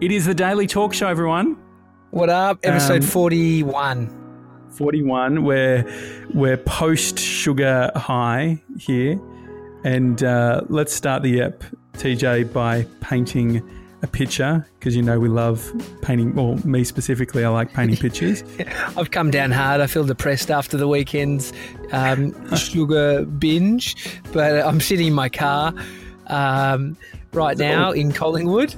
It is the Daily Talk Show, everyone. What up? Episode Um, 41. 41. We're, we're post sugar high here. And uh, let's start the ep, TJ, by painting a picture because you know we love painting, well, me specifically, I like painting pictures. I've come down hard. I feel depressed after the weekend's um, sugar binge, but I'm sitting in my car um, right now in Collingwood.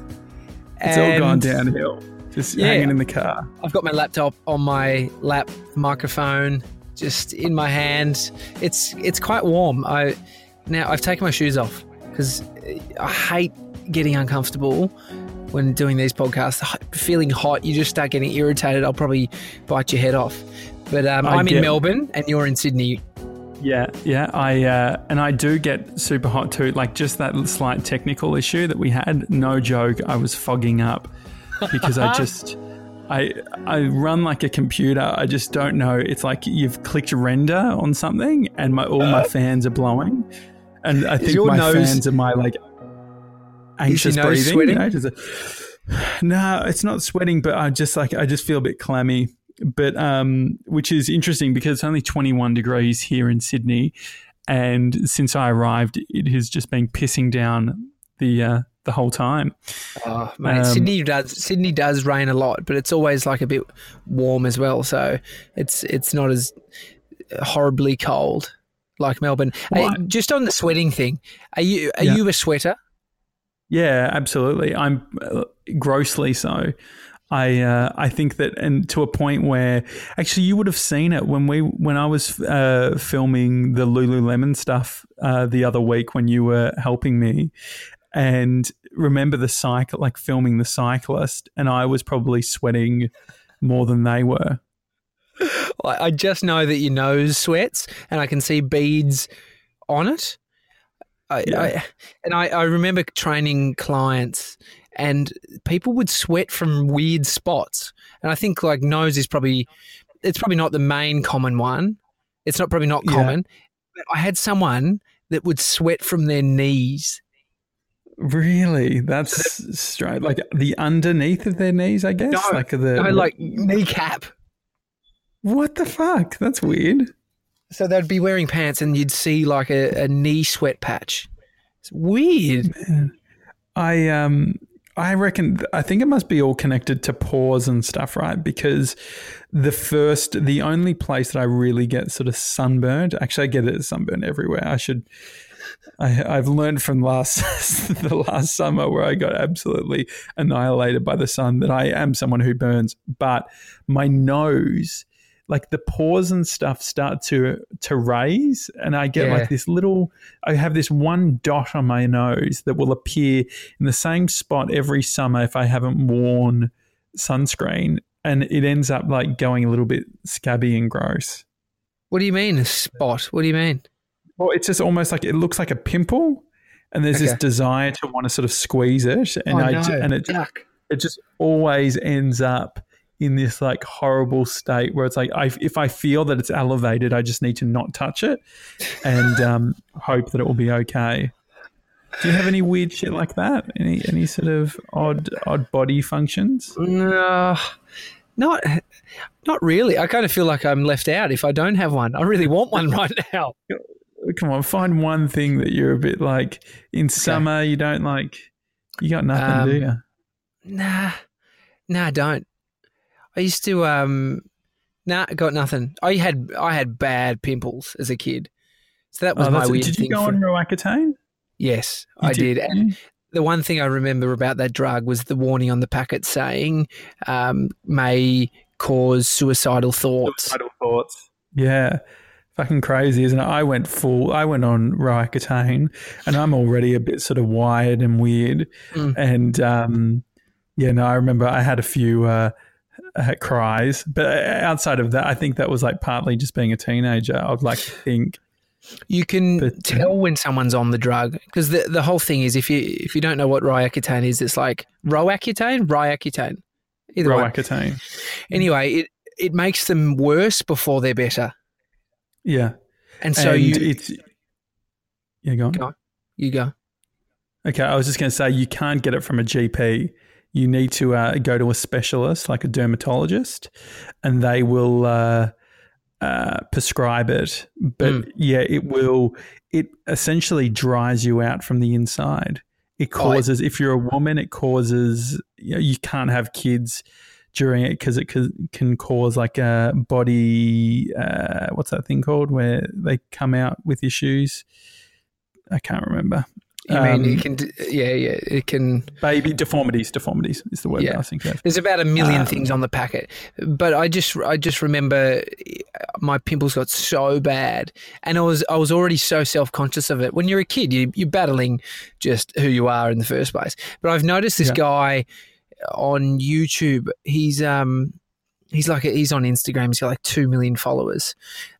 It's all gone downhill. Just Yeah. hanging in the car. I've got my laptop on my lap, microphone just in my hand. It's it's quite warm. I now I've taken my shoes off because I hate getting uncomfortable when doing these podcasts. Feeling hot, you just start getting irritated. I'll probably bite your head off. But um, I'm in Melbourne and you're in Sydney. Yeah, yeah. I uh, and I do get super hot too. Like just that slight technical issue that we had. No joke, I was fogging up because I just I I run like a computer. I just don't know. It's like you've clicked render on something, and my all my fans are blowing, and I think my nose- fans are my like anxious breathing. sweating? You know, no, it's not sweating, but I just like I just feel a bit clammy. But um, which is interesting because it's only 21 degrees here in Sydney, and since I arrived, it has just been pissing down the uh, the whole time. Oh, mate, Um, Sydney does Sydney does rain a lot, but it's always like a bit warm as well. So it's it's not as horribly cold like Melbourne. Hey, just on the sweating thing, are you are Yeah. you a sweater? Yeah, absolutely. I'm uh, grossly so. I uh, I think that, and to a point where actually you would have seen it when we when I was uh, filming the Lululemon stuff uh, the other week when you were helping me, and remember the cycle like filming the cyclist, and I was probably sweating more than they were. I, just know that your nose sweats, and I can see beads on it. I, Yeah. I, and I, I remember training clients, and people would sweat from weird spots. And I think like nose is probably it's probably not the main common one. It's not probably not Yeah. common. But I had someone that would sweat from their knees. Really, that's straight like the underneath of their knees, I guess. No, like the No, like kneecap. what the fuck? That's weird. So they'd be wearing pants, and you'd see like a, a knee sweat patch. It's weird. I um I reckon I think it must be all connected to pores and stuff, right? Because the first the only place that I really get sort of sunburned, actually I get it sunburned everywhere. I should I, I've learned from last the last summer where I got absolutely annihilated by the sun that I am someone who burns, but my nose, like the pores and stuff, start to to raise, and I get Yeah. like this little. I have this one dot on my nose that will appear in the same spot every summer if I haven't worn sunscreen, and it ends up like going a little bit scabby and gross. What do you mean a spot? What do you mean? Well, it's just almost like it looks like a pimple, and there's this desire to want to sort of squeeze it, and oh, I no. and it Yuck. it just always ends up in this like horrible state where it's like I, if I feel that it's elevated, I just need to not touch it and um, hope that it will be okay. Do you have any weird shit like that? Any any sort of odd odd body functions? No, not not really. I kind of feel like I'm left out if I don't have one. I really want one right now. Come on, find one thing that you're a bit like in summer. You don't like. You got nothing, do Um, you? Nah, nah, I don't. I used to um, nah, got nothing. I had I had bad pimples as a kid, so that was Oh, my weird did you go on Roaccutane? yes, You I did. And the one thing I remember about that drug was the warning on the packet saying um, may cause suicidal thoughts. Suicidal thoughts. Yeah. Fucking crazy, isn't it? I went full, I went on Roaccutane and I'm already a bit sort of wired and weird. Mm. And um, yeah, no, I remember I had a few uh, uh, cries. But outside of that, I think that was like partly just being a teenager. I'd like to think. You can But, uh, tell when someone's on the drug because the the whole thing is if you if you don't know what Roaccutane is, it's like Roaccutane, Roaccutane, either one. Roaccutane. Anyway, it it makes them worse before they're better, Yeah. and so and you it's. Yeah, go on. Go on. you go. Okay, I was just going to say you can't get it from a GP. You need to uh, go to a specialist like a dermatologist, and they will uh, uh, prescribe it. But Mm. yeah, it will. It essentially dries you out from the inside. It Oh, causes, if you're a woman, it causes you, know, you can't have kids during it because it can, can cause like a body. Uh, what's that thing called where they come out with issues? I can't remember. You mean Um, it can? Yeah, yeah, it can. Baby deformities. Deformities is the word Yeah. that I think of. There's about a million Um, things on the packet, but I just I just remember my pimples got so bad, and I was I was already so self conscious of it. When you're a kid, you you're battling just who you are in the first place. But I've noticed this Yeah. guy on YouTube. He's um he's like he's on Instagram. He's got like two million followers,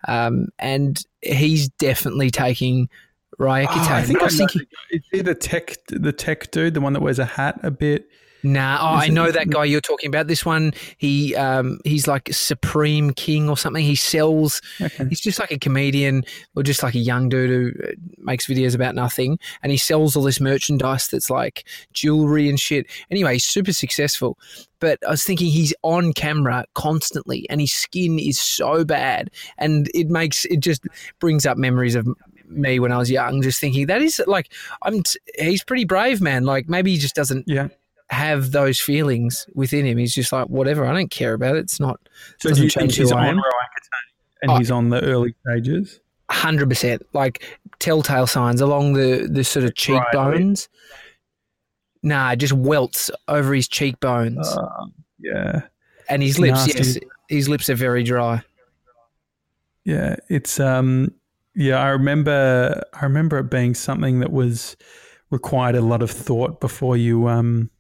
um, and he's definitely taking Roaccutane. Oh, I think I I was thinking, the- Is he the tech, the tech dude, the one that wears a hat a bit? Nah, oh, I know that guy you're talking about. This one, he um, he's like Supreme King or something. He sells. Okay. He's just like a comedian or just like a young dude who uh, makes videos about nothing, and he sells all this merchandise that's like jewelry and shit. Anyway, he's super successful. But I was thinking he's on camera constantly, and his skin is so bad, and it makes it just brings up memories of me when I was young, just thinking that is like I'm. He's pretty brave, man. Like maybe he just doesn't Yeah. have those feelings within him. He's just like, whatever, I don't care about it. It's not So Doesn't do you think he's on and Oh. he's on the early stages? hundred percent like telltale signs along the the sort of cheekbones. Nah, just welts over his cheekbones Uh, yeah. and his it's lips. nasty. Yes, his lips are very dry. Yeah, it's um yeah, I remember I remember it being something that was required a lot of thought before you um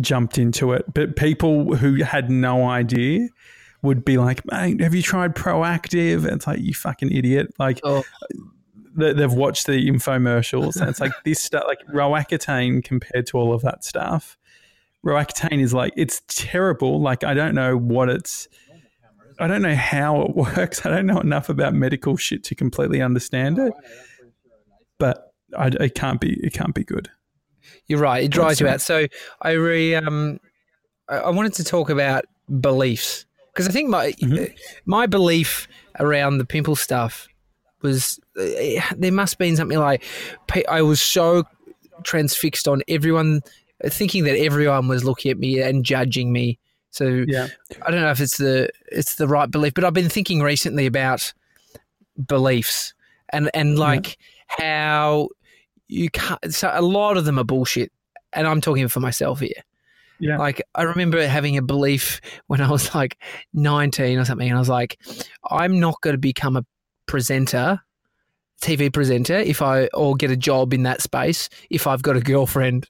jumped into it. But people who had no idea would be like, "Mate, have you tried Proactiv?" And it's like, "You fucking idiot!" Like Oh. they, they've watched the infomercials, and it's like this stuff, like Roaccutane compared to all of that stuff. Roaccutane is like it's terrible. Like I don't know what it's. I don't know how it works. I don't know enough about medical shit to completely understand it. But I, it can't be. It can't be good. You're right. It dries you out. So I re um, I I wanted to talk about beliefs because I think my Mhm. my belief around the pimple stuff was uh, there must have been something like I was so transfixed on everyone thinking that everyone was looking at me and judging me. So Yeah. I don't know if it's the it's the right belief, but I've been thinking recently about beliefs and and like how you can't. So a lot of them are bullshit, and I'm talking for myself here. Yeah. Like I remember having a belief when I was like 19 or something, and I was like, I'm not going to become a presenter. TV presenter, if I or get a job in that space, if I've got a girlfriend.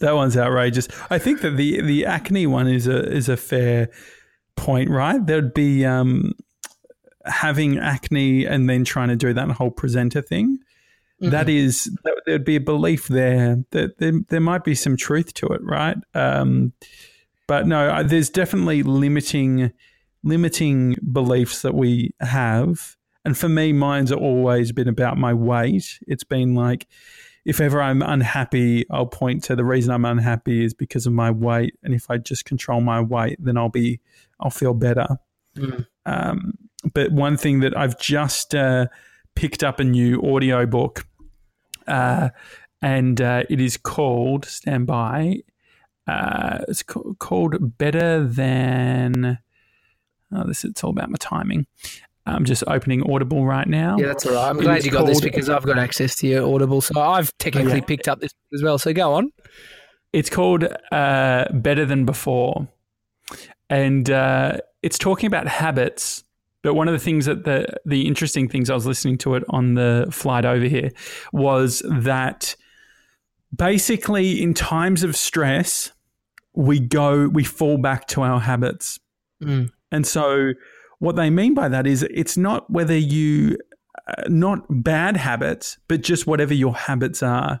That one's outrageous. I think that the the acne one is a is a fair point, right? There'd be um, having acne and then trying to do that whole presenter thing. That is, that, there'd be a belief there that there, there might be some truth to it, right? Um, but no, I- there's definitely limiting limiting beliefs that we have. And for me, mine's always been about my weight. It's been like, if ever I'm unhappy, I'll point to the reason I'm unhappy is because of my weight. And if I just control my weight, then I'll be, I'll feel better. Mm. Um, but one thing that I've just uh, picked up a new audio book, uh, and uh, it is called Stand By. Uh, it's ca- called Better Than. Oh, this it's all about my timing. I'm just opening Audible right now. Yeah, that's all right. I'm It glad you got this because I've got access to your Audible, so I've technically picked up this as well. So go on. It's called uh, Better Than Before. And uh, it's talking about habits. But one of the things that the, the interesting things I was listening to it on the flight over here was that basically in times of stress, we go, we fall back to our habits. Mm. And so, what they mean by that is it's not whether you, uh, not bad habits, but just whatever your habits are.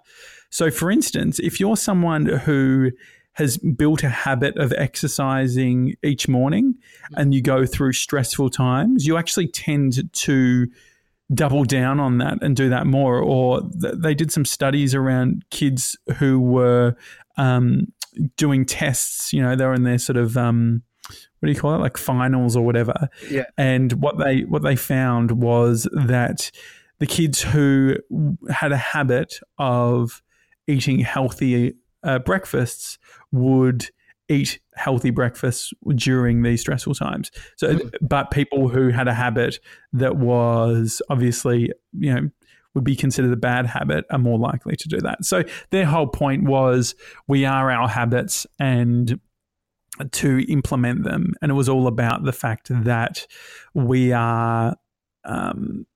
So, for instance, if you're someone who has built a habit of exercising each morning and you go through stressful times, you actually tend to double down on that and do that more. Or th- they did some studies around kids who were um, doing tests. You know, they were in their sort of um, what do you call it, like finals or whatever. Yeah. And what they what they found was that the kids who had a habit of eating healthy uh, breakfasts would eat healthy breakfasts during these stressful times. So, mm. but people who had a habit that was obviously, you know, would be considered a bad habit are more likely to do that. So their whole point was we are our habits and to implement them. And it was all about the fact that we are um,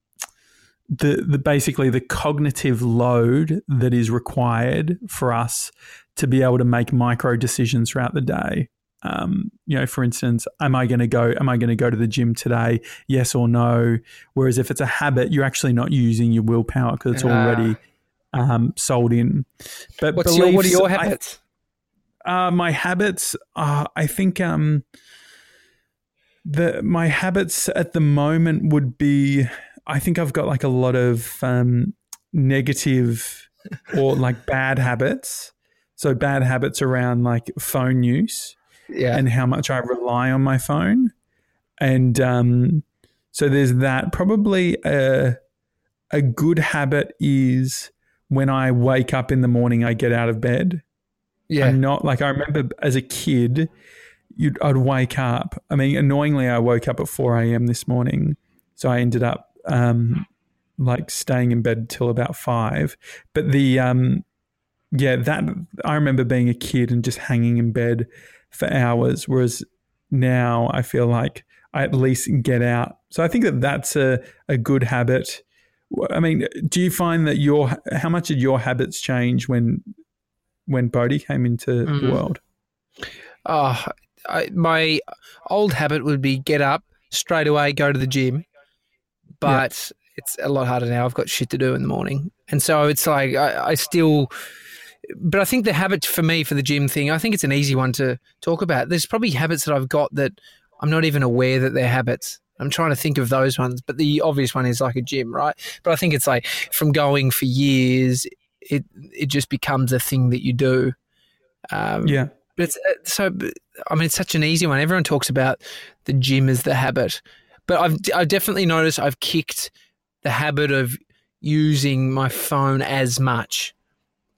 the, the basically the cognitive load that is required for us to be able to make micro decisions throughout the day. Um, you know, for instance, am I going to go? Am I going to go to the gym today? Yes or no. Whereas if it's a habit, you're actually not using your willpower because it's already um, sold in. But What's beliefs, your, what are your habits? I, uh, my habits, uh, I think um, the my habits at the moment would be I think I've got like a lot of um, negative or like bad habits. So bad habits around like phone use, yeah, and how much I rely on my phone, and um, so there's that. Probably a a good habit is when I wake up in the morning, I get out of bed. Yeah, not like I remember as a kid, you'd I'd wake up. I mean, annoyingly, I woke up at four a.m. this morning, so I ended up um, like staying in bed till about five. But the um, yeah, that I remember being a kid and just hanging in bed for hours, whereas now I feel like I at least get out. So I think that that's a, a good habit. I mean, do you find that your how much did your habits change when when Bodhi came into mm. the world? Oh, I, my old habit would be get up straight away, go to the gym, but yeah. it's a lot harder now. I've got shit to do in the morning, and so it's like I, I still. But I think the habit for me for the gym thing, I think it's an easy one to talk about. There's probably habits that I've got that I'm not even aware that they're habits. I'm trying to think of those ones, but the obvious one is like a gym, right? But I think it's like from going for years, it it just becomes a thing that you do. Um, yeah. But it's uh, so. I mean, it's such an easy one. Everyone talks about the gym as the habit, but I've I've definitely noticed I've kicked the habit of using my phone as much.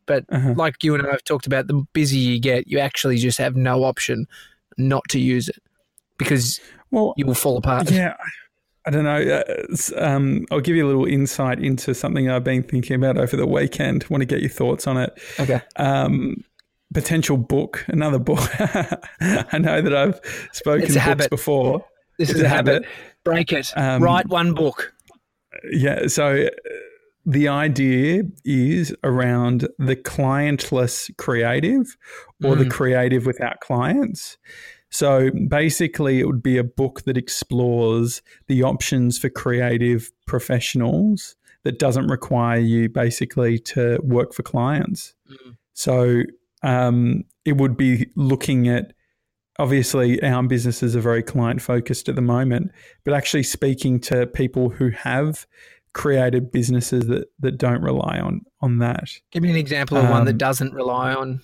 But uh-huh. like you and I have talked about, the busier you get, you actually just have no option not to use it because well, you will fall apart. Yeah. I don't know. Uh, um, I'll give you a little insight into something I've been thinking about over the weekend. Want to get your thoughts on it? Okay. Um, potential book, another book. I know that I've spoken books habit. before. This it's is a habit. habit. Break it. Um, Write one book. Yeah. So uh, the idea is around the clientless creative or mm. the creative without clients. So basically, it would be a book that explores the options for creative professionals that doesn't require you basically to work for clients. Mm. So um, it would be looking at obviously our businesses are very client focused at the moment, but actually speaking to people who have created businesses that, that don't rely on on that. Give me an example of um, one that um, doesn't rely on.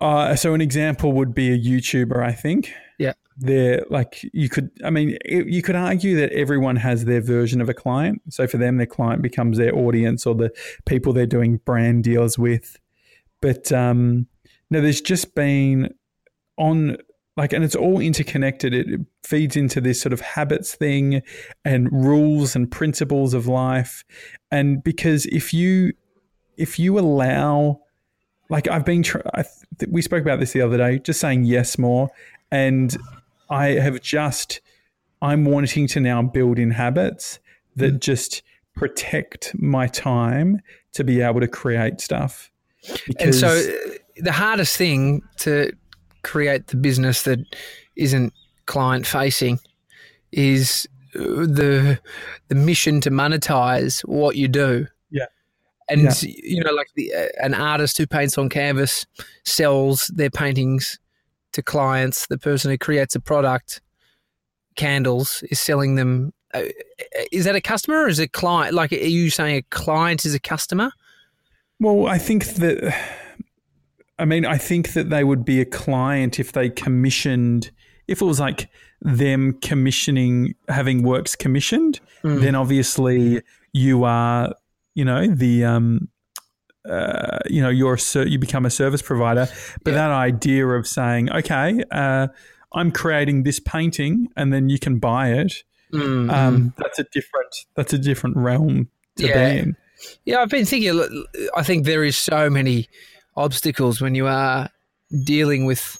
Uh, so an example would be a YouTuber, I think. Yeah. They're like you could. I mean, you could argue that everyone has their version of a client. So for them, their client becomes their audience or the people they're doing brand deals with. But um, no, there's just been on like and it's all interconnected it feeds into this sort of habits thing and rules and principles of life and because if you if you allow like i've been tr- I th- we spoke about this the other day just saying yes more and i have just i'm wanting to now build in habits that mm. just protect my time to be able to create stuff and so the hardest thing to create the business that isn't client facing is the the mission to monetize what you do. And yeah. you know, like the, uh, an artist who paints on canvas sells their paintings to clients. The person who creates a product, candles, is selling them uh, is that a customer or is it a client? Like, are you saying a client is a customer? Well, I think that. I mean, I think that they would be a client if they commissioned. If it was like them commissioning, having works commissioned, Mm. then obviously you are, you know, the um, uh, you know, you're ser- you become a service provider. But Yeah. that idea of saying, okay, uh, I'm creating this painting, and then you can buy it. Mm, Um, that's a different. That's a different realm to Yeah. be in. Yeah, I've been thinking. I think there is so many obstacles when you are dealing with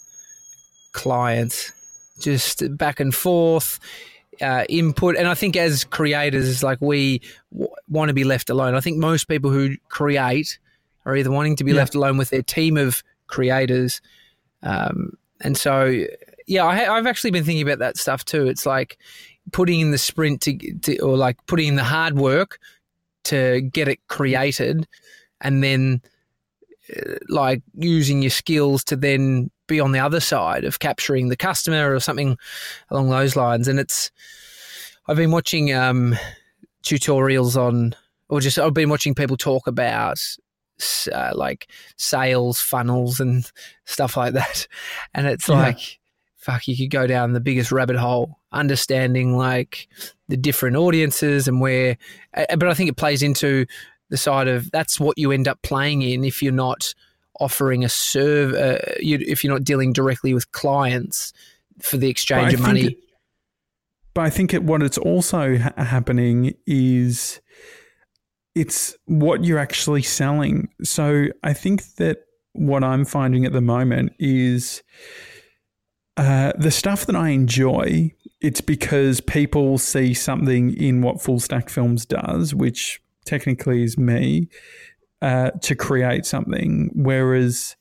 clients, just back and forth, uh, input, and I think as creators, like we w- want to be left alone. I think most people who create are either wanting to be Yeah. left alone with their team of creators, um, and so yeah, I, ha- I've actually been thinking about that stuff too. It's like putting in the sprint to, to or like putting in the hard work to get it created and then like using your skills to then be on the other side of capturing the customer or something along those lines and it's i've been watching um tutorials on or just i've been watching people talk about uh, like sales funnels and stuff like that and it's Yeah. like fuck you could go down the biggest rabbit hole understanding like the different audiences and where but i think it plays into the side of that's what you end up playing in if you're not offering a serve uh, you, if you're not dealing directly with clients for the exchange of money it- But I think it, what it's also ha- happening is it's what you're actually selling. So I think that what I'm finding at the moment is uh, the stuff that I enjoy. It's because people see something in what Full Stack Films does, which technically is me, uh, to create something. Whereas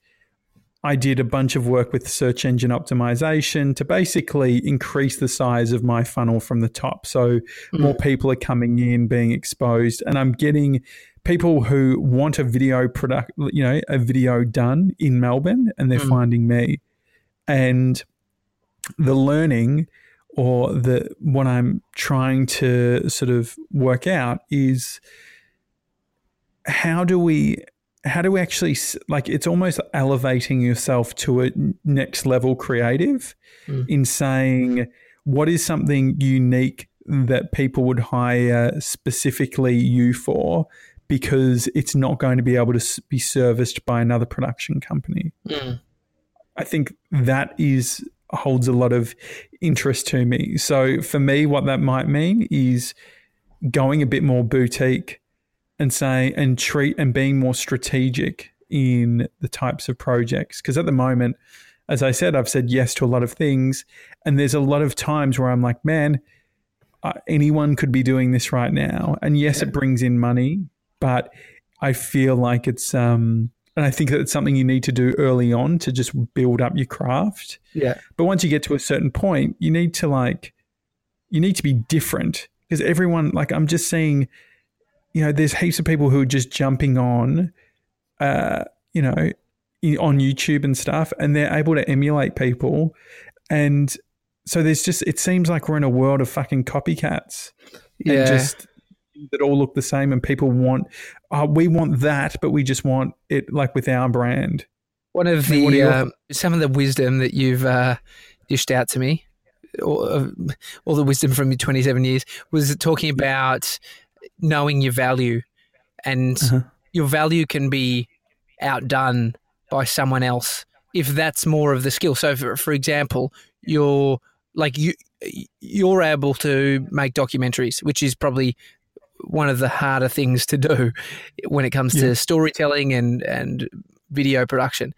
I did a bunch of work with search engine optimization to basically increase the size of my funnel from the top. So more people are coming in, being exposed, and I'm getting people who want a video product, you know, a video done in Melbourne, and they're Mm. finding me. And the learning or the what I'm trying to sort of work out is how do we how do we actually like it's almost elevating yourself to a next level creative Mm. in saying what is something unique that people would hire specifically you for because it's not going to be able to be serviced by another production company Mm. I think that is holds a lot of interest to me. So for me, what that might mean is going a bit more boutique and say and treat and being more strategic in the types of projects. Because at the moment, as I said, I've said yes to a lot of things, and there's a lot of times where I'm like, man, uh, anyone could be doing this right now. And yes, it brings in money, but I feel like it's um and I think that it's something you need to do early on to just build up your craft. yeah But once you get to a certain point, you need to like you need to be different because everyone like I'm just seeing you know there's heaps of people who are just jumping on uh you know on YouTube and stuff and they're able to emulate people. And so there's just it seems like we're in a world of fucking copycats yeah. and just that all look the same and people want uh, we want that but we just want it like with our brand. One of I mean, what the your um, some of the wisdom that you've uh, dished out to me, all, uh, all the wisdom from your 27 years, was talking about knowing your value, and Uh-huh. your value can be outdone by someone else if that's more of the skill. So, for, for example, you're like you you're able to make documentaries, which is probably one of the harder things to do when it comes Yeah. to storytelling and and video production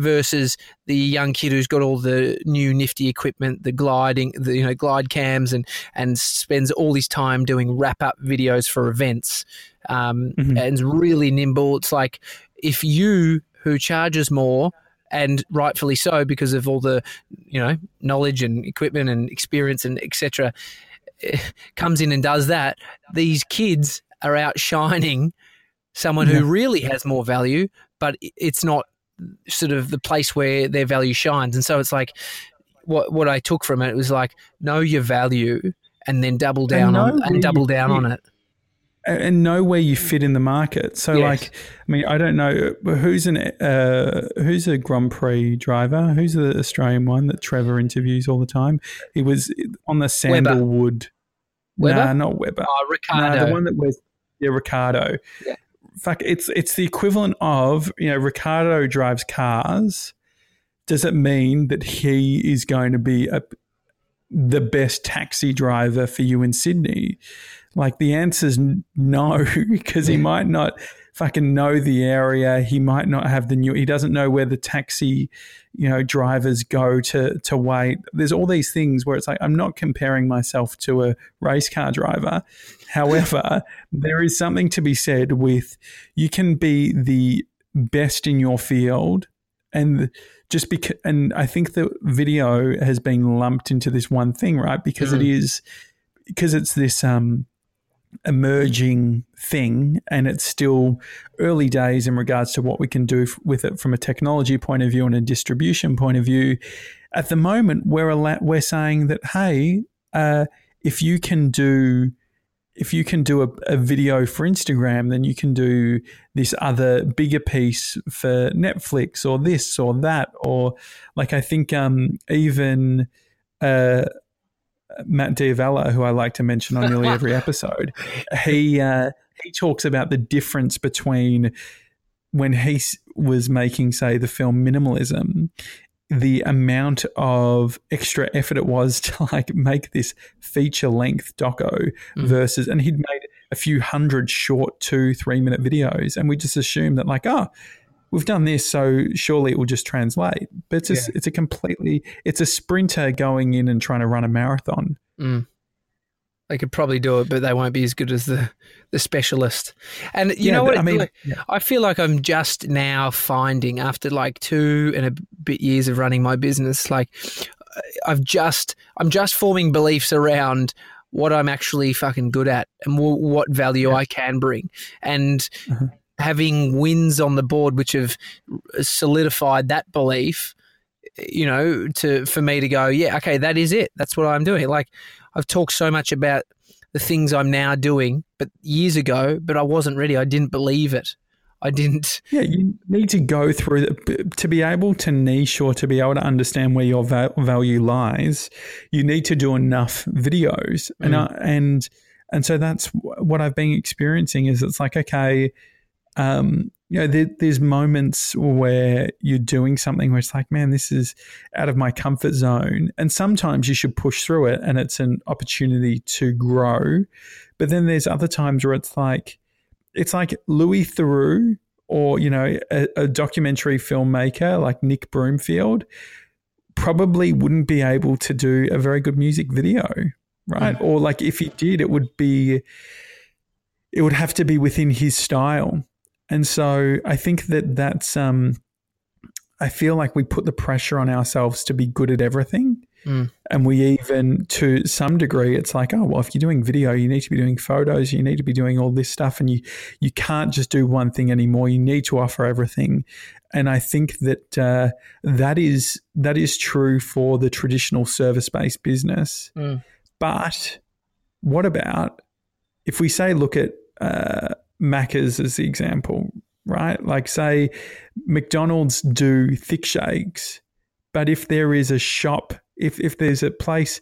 versus the young kid who's got all the new nifty equipment the gliding the you know glide cams and and spends all his time doing wrap up videos for events um, Mhm. and is really nimble it's like if you who charges more and rightfully so because of all the you know knowledge and equipment and experience and etc comes in and does that these kids are outshining someone Yeah. who really has more value but it's not sort of the place where their value shines and so it's like what what I took from it was like know your value and then double down know on and double you down on it. and- and know where you fit in the market. So, Yes. like, I mean, I don't know who's an uh, who's a Grand Prix driver. Who's the Australian one that Trevor interviews all the time? He was on the Sandalwood. Webber? Nah, not Webber. Oh, Ricciardo. the one that wears yeah, Ricciardo. Yeah. Fuck, it's it's the equivalent of you know Ricciardo drives cars. Does it mean that he is going to be a, the best taxi driver for you in Sydney? Like the answer is no, because he might not fucking know the area. He might not have the new. He doesn't know where the taxi, you know, drivers go to to wait. There's all these things where it's like I'm not comparing myself to a race car driver. However, there is something to be said with you can be the best in your field and just because and I think the video has been lumped into this one thing, right? Because it Mm. is because it's this um emerging thing and it's still early days in regards to what we can do f- with it from a technology point of view and a distribution point of view. At the moment we're we're saying that hey uh, if you can do if you can do a, a video for Instagram, then you can do this other bigger piece for Netflix or this or that or like I think um, even uh, Matt D'Avella, who I like to mention on nearly every episode, he uh, he talks about the difference between when he was making, say, the film Minimalism, the amount of extra effort it was to like make this feature length doco Mm. versus, and he'd made a few hundred short two, three minute videos, and we just assumed that like, oh, we've done this, so surely it will just translate. But it's a, Yeah. it's a completely, it's a sprinter going in and trying to run a marathon. Mm. They could probably do it, but they won't be as good as the the specialist. And you Yeah, know what? I mean, like, I feel like I'm just now finding after like two and a bit years of running my business, like I've just I'm just forming beliefs around what I'm actually fucking good at and w- what value I can bring, and Uh-huh. Having wins on the board which have solidified that belief. You know, to for me to go, yeah, okay, that is it. That's what I'm doing. Like I've talked so much about the things I'm now doing, but years ago, but I wasn't ready. I didn't believe it. I didn't. Yeah, you need to go through to be able to niche or to be able to understand where your va- value lies. You need to do enough videos, and Mm. uh, and and so that's what I've been experiencing. Is it's like okay, um, you know, there, there's moments where you're doing something where it's like, man, this is out of my comfort zone, and sometimes you should push through it, and it's an opportunity to grow. But then there's other times where it's like it's like Louis Theroux or you know a, a documentary filmmaker like Nick Broomfield probably wouldn't be able to do a very good music video, right? Or like if he did, it would be it would have to be within his style. And so I think that that's um I feel like we put the pressure on ourselves to be good at everything. Mm. And we even, to some degree, it's like, oh, well, if you're doing video, you need to be doing photos, you need to be doing all this stuff, and you you can't just do one thing anymore. You need to offer everything. And I think that uh, that is that is true for the traditional service based business. Mm. But what about if we say, look at uh, Macca's as the example, right? Like, say, McDonald's do thick shakes, but if there is a shop, if, if there's a place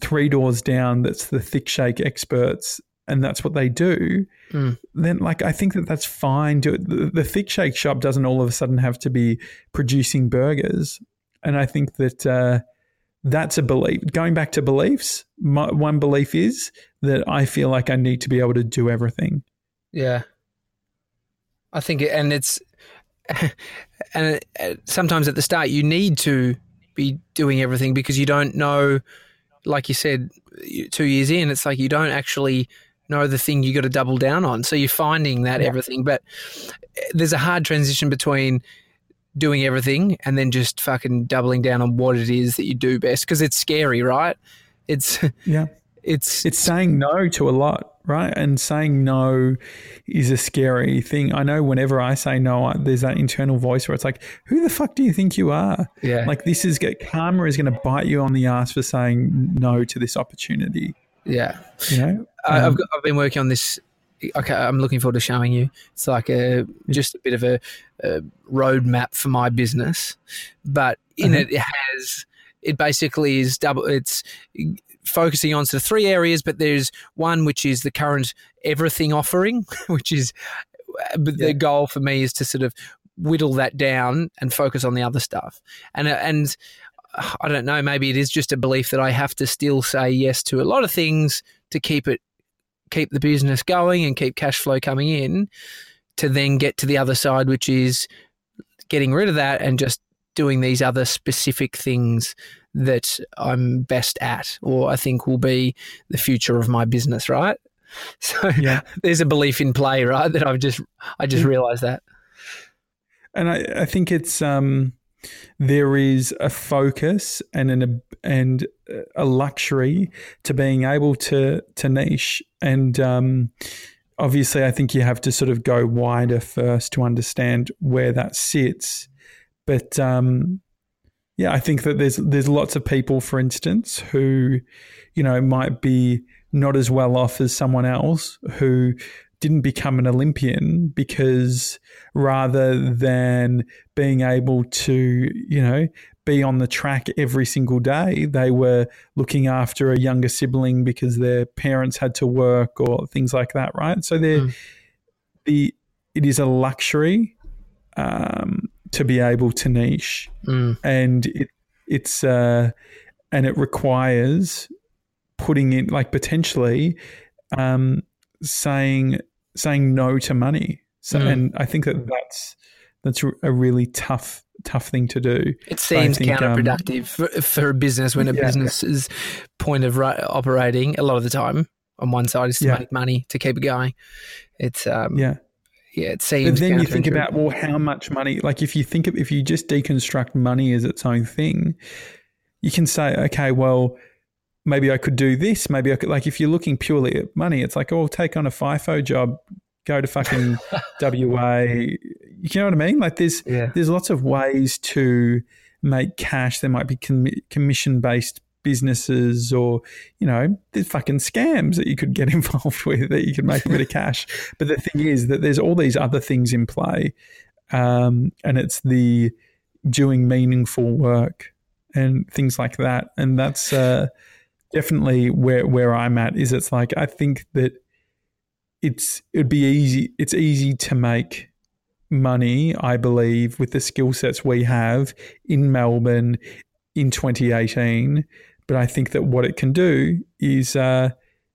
three doors down that's the thick shake experts and that's what they do, Mm. then like I think that that's fine. To, the, the thick shake shop doesn't all of a sudden have to be producing burgers, and I think that uh, that's a belief. Going back to beliefs, my, one belief is that I feel like I need to be able to do everything. Yeah. I think, it, and it's, and uh, sometimes at the start you need to be doing everything because you don't know, like you said, two years in, it's like you don't actually know the thing you got to double down on. So you're finding that Yeah. everything, but uh, there's a hard transition between doing everything and then just fucking doubling down on what it is that you do best because it's scary, right? It's, Yeah, it's, it's saying no to a lot, right? And saying no is a scary thing. I know whenever I say no, I, there's that internal voice where it's like, "Who the fuck do you think you are?" yeah. Like this is karma is going to bite you on the ass for saying no to this opportunity. Yeah. You know, I I've, Um, got, I've been working on this. Okay, I'm looking forward to showing you. It's like a just a bit of a, a roadmap for my business, but in Uh-huh. it, it has it basically is double. It's focusing on sort of three areas, but there's one which is the current everything offering, which is but Yeah. the goal for me is to sort of whittle that down and focus on the other stuff. And uh, and uh, I don't know, maybe it is just a belief that I have to still say yes to a lot of things to keep it keep the business going and keep cash flow coming in to then get to the other side which is getting rid of that and just doing these other specific things that I'm best at or I think will be the future of my business, right? So yeah. there's a belief in play, right? That I've just I just realized that. And I, I think it's um, there is a focus and an and a luxury to being able to to niche, and um, obviously, I think you have to sort of go wider first to understand where that sits. But um, yeah, I think that there's there's lots of people, for instance, who you know might be not as well off as someone else who didn't become an Olympian because rather than being able to, you know, be on the track every single day, they were looking after a younger sibling because their parents had to work or things like that, right? So there, Mm. the it is a luxury um, to be able to niche, Mm, and it it's uh, and it requires putting in like potentially um, saying saying no to money. So, Mm. and I think that that's that's a really tough tough thing to do. it seems think, um, counterproductive for, for a business when a Yeah. business's point of ri- operating a lot of the time on one side is to Yeah. make money to keep it going. It's um, yeah, Yeah, it seems. but then you think about well, how much money? Like if you think of, if you just deconstruct money as its own thing, you can say, okay, well. Maybe I could do this. Maybe I could, like, if you're looking purely at money, it's like, oh, take on a FIFO job, go to fucking WA. You know what I mean? Like, there's yeah, there's lots of ways to make cash. There might be commi- commission based businesses, or you know, there's fucking scams that you could get involved with that you could make a bit of cash. But the thing is that there's all these other things in play, um, and it's the doing meaningful work and things like that. And that's uh, definitely where where I'm at. Is it's like I think that it's it'd be easy. It's easy to make money, I believe, with the skill sets we have in Melbourne in 2018. But I think that what it can do is uh,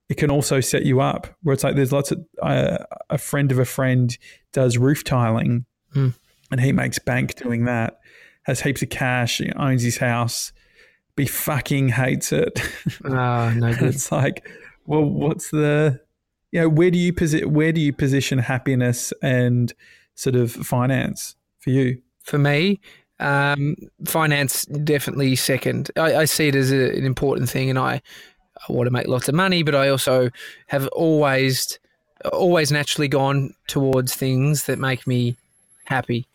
it can also set you up where it's like there's lots of uh, a friend of a friend does roof tiling Hmm. and he makes bank doing that, has heaps of cash, owns his house, he fucking hates it. Ah, no good. it's like, well, what's the, you know, where do you posi- where do you position happiness and sort of finance for you? For me, um, finance definitely second. I, I see it as a, an important thing, and I, I want to make lots of money, but I also have always, always naturally gone towards things that make me happy.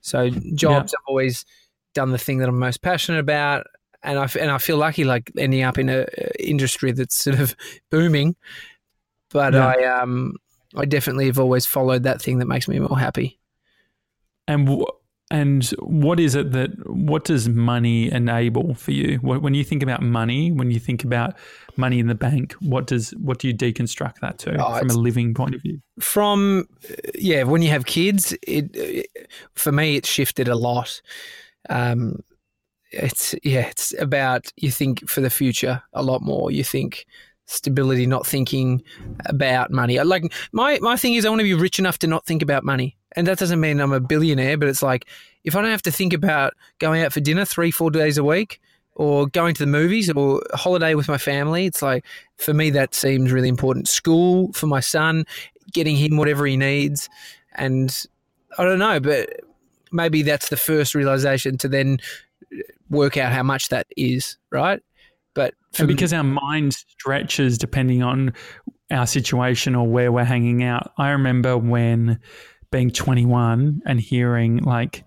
So jobs, I've always done the thing that I'm most passionate about, and I and I feel lucky, like ending up in a a industry that's sort of booming. But Yeah. I um I definitely have always followed that thing that makes me more happy. And w- and what is it that what does money enable for you? When you think about money, when you think about money in the bank, what does what do you deconstruct that to Oh, from a living point of view? from uh, yeah when you have kids it, it for me it's shifted a lot um it's yeah it's about you think for the future a lot more you think stability not thinking about money. Uh, like my my thing is i want to be rich enough to not think about money. And that doesn't mean i'm a billionaire but it's like if i don't have to think about going out for dinner three four days a week or going to the movies or holiday with my family it's like for me that seems really important. School for my son getting him whatever he needs. And i don't know but maybe that's the first realization to then work out how much that is right And because our mind stretches depending on our situation or where we're hanging out. I remember when being 21 and hearing like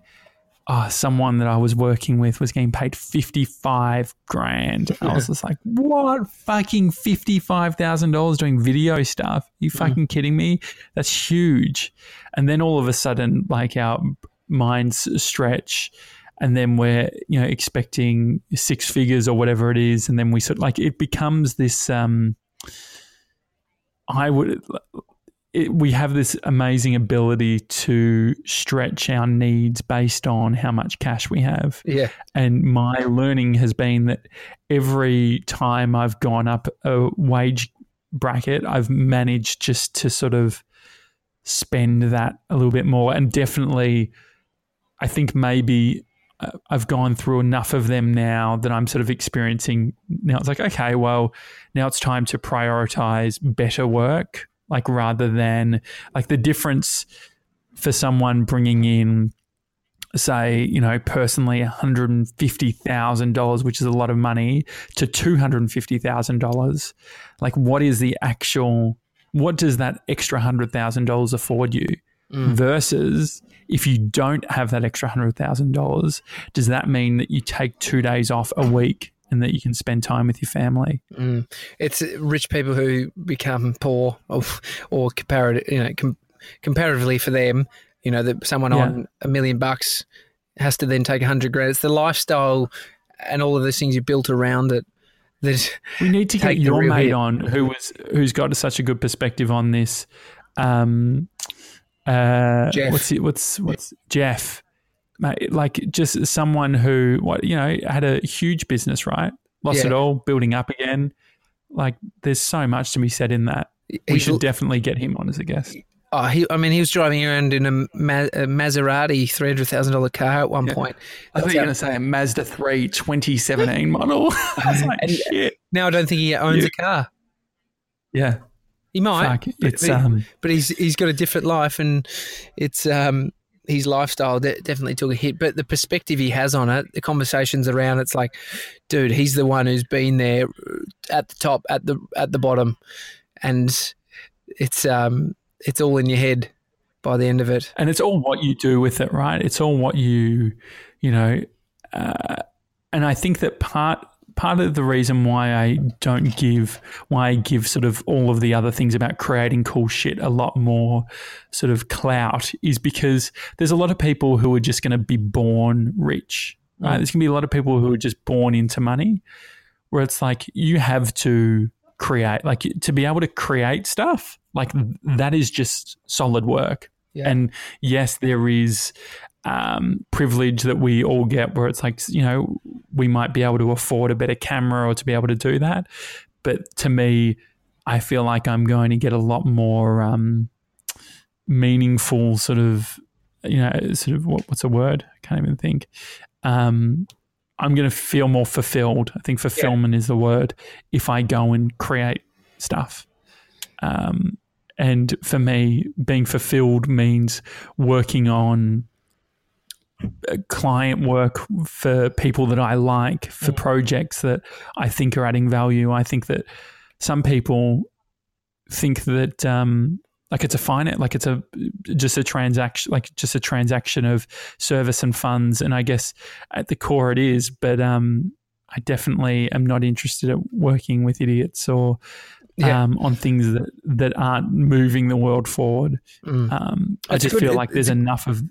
oh, someone that I was working with was getting paid 55 grand. I was just like, what? Fucking $55,000 doing video stuff? you Mm. fucking kidding me? That's huge. And then all of a sudden, like our minds stretch and then we're, you know, expecting six figures or whatever it is. And then we sort of like, it becomes this, um, I would, it, we have this amazing ability to stretch our needs based on how much cash we have. Yeah. And my learning has been that every time I've gone up a wage bracket, I've managed just to sort of spend that a little bit more. And definitely, I think maybe I've gone through enough of them now that I'm sort of experiencing. Now it's like, okay, well, now it's time to prioritize better work, like rather than like the difference for someone bringing in say, you know, personally $150,000, which is a lot of money, to $250,000, like what is the actual, what does that extra $100,000 afford you? Versus if you don't have that extra $100,000, does that mean that you take two days off a week and that you can spend time with your family? Mm. It's rich people who become poor, or, or comparative, you know, com- comparatively for them, you know, that someone Yeah. on a million bucks has to then take a hundred grand. It's the lifestyle and all of those things you built around it. That We need to get your mate hit. on who was who's got such a good perspective on this. Um, uh, Jeff. What's it? What's what's Jeff? Mate, like just someone who what you know had a huge business, right? Lost Yeah. it all, building up again. Like there's so much to be said in that. We he's- should definitely get him on as a guest. Oh, he, I mean, he was driving around in a, Ma- a Maserati three hundred thousand dollar car at one point. I thought you were going to say a Mazda 3 2017 model. Like, And-. Now I don't think he owns a car. Yeah. He might, Fuck. but- It's, but, um, but he's he's got a different life, and it's um his lifestyle de- definitely took a hit. But the perspective he has on it, the conversations around, it's like, dude, he's the one who's been there at the top, at the at the bottom, and it's um it's all in your head by the end of it. and it's all what you do with it, right? It's all what you, you know, uh, and I think that part part of the reason why I don't give why I give sort of all of the other things about creating cool shit a lot more sort of clout is because there's a lot of people who are just going to be born rich, right? Mm. There's going to be a lot of people who are just born into money, where it's like you have to create, like to be able to create stuff, like mm. that is just solid work. Yeah. And yes, there is um, privilege that we all get where it's like, you know, we might be able to afford a better camera or to be able to do that. But to me, I feel like I'm going to get a lot more um, meaningful sort of, you know, sort of what, what's a word? I can't even think. Um, I'm going to feel more fulfilled. I think fulfillment is the word if I go and create stuff. Um, and for me, being fulfilled means working on client work for people that I like, for projects that I think are adding value. I think that some people think that um, like it's a finance, like it's a just a transaction, like just a transaction of service and funds. And I guess at the core it is, but um, I definitely am not interested in working with idiots or Yeah. um, on things that, that aren't moving the world forward. Mm. Um, I It's just good- feel like there's enough of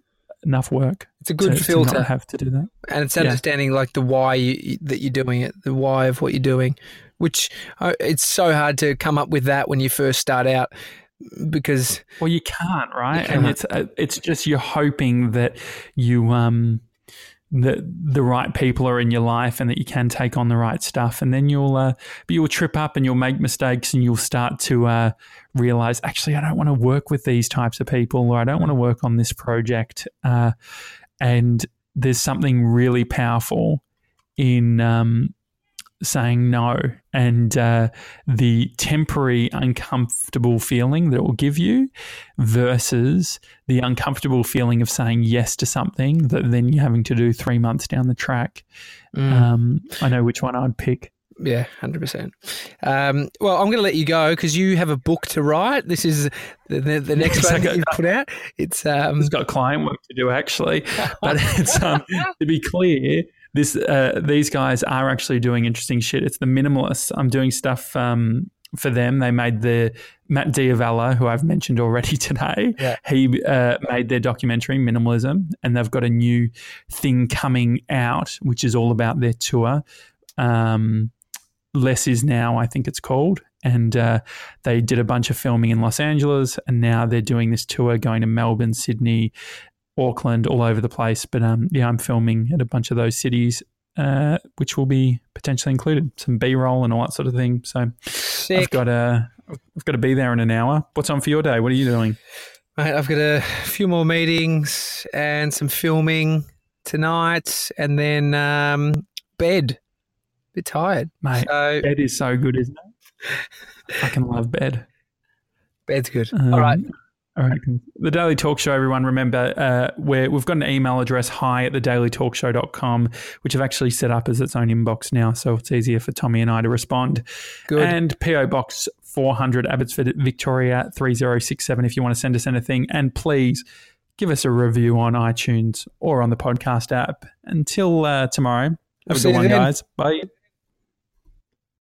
enough work It's a good to, to filter. not have to do that. and it's Yeah. understanding like the why you, that you're doing it, the why of what you're doing, which uh, it's so hard to come up with that when you first start out because Well, you can't, right? You And can't. it's uh, it's just you're hoping that you um that the right people are in your life and that you can take on the right stuff, and then you'll uh, but you'll trip up and you'll make mistakes and you'll start to uh, realize actually I don't want to work with these types of people or I don't want to work on this project, uh, and there's something really powerful in um, saying no and uh, the temporary uncomfortable feeling that it will give you versus the uncomfortable feeling of saying yes to something that then you're having to do three months down the track. Mm. Um, I know which one I'd pick. Yeah, hundred percent. Um, well, I'm going to let you go because you have a book to write. This is the, the, the next one that you've put out. It's um, It's got client work to do actually, but it's um, to be clear. This uh, these guys are actually doing interesting shit. It's the minimalists. I'm doing stuff um, for them. They made the Matt D'Avella, who I've mentioned already today. Yeah. He uh, made their documentary Minimalism, and they've got a new thing coming out, which is all about their tour. Um, Less is now, I think it's called. And uh, they did a bunch of filming in Los Angeles, and now they're doing this tour going to Melbourne, Sydney, Auckland, all over the place. But um, yeah, I'm filming at a bunch of those cities, uh, which will be potentially included some B roll and all that sort of thing. So sick. I've got to I've got to be there in an hour. What's on for your day? What are you doing? Mate, I've got a few more meetings and some filming tonight, and then um, bed. Bit tired. Mate, So bed is so good, isn't it? I fucking love bed. bed's good. Um, All right. All right. The Daily Talk Show, everyone, remember, uh, where we've got an email address, hi at thedailytalkshow.com, which I've actually set up as its own inbox now. So it's easier for Tommy and I to respond. Good. And PO Box 400, Abbotsford, Victoria 3067, if you want to send us anything. And please give us a review on iTunes or on the podcast app. Until uh, tomorrow, have We'll a good one, then. guys. Bye.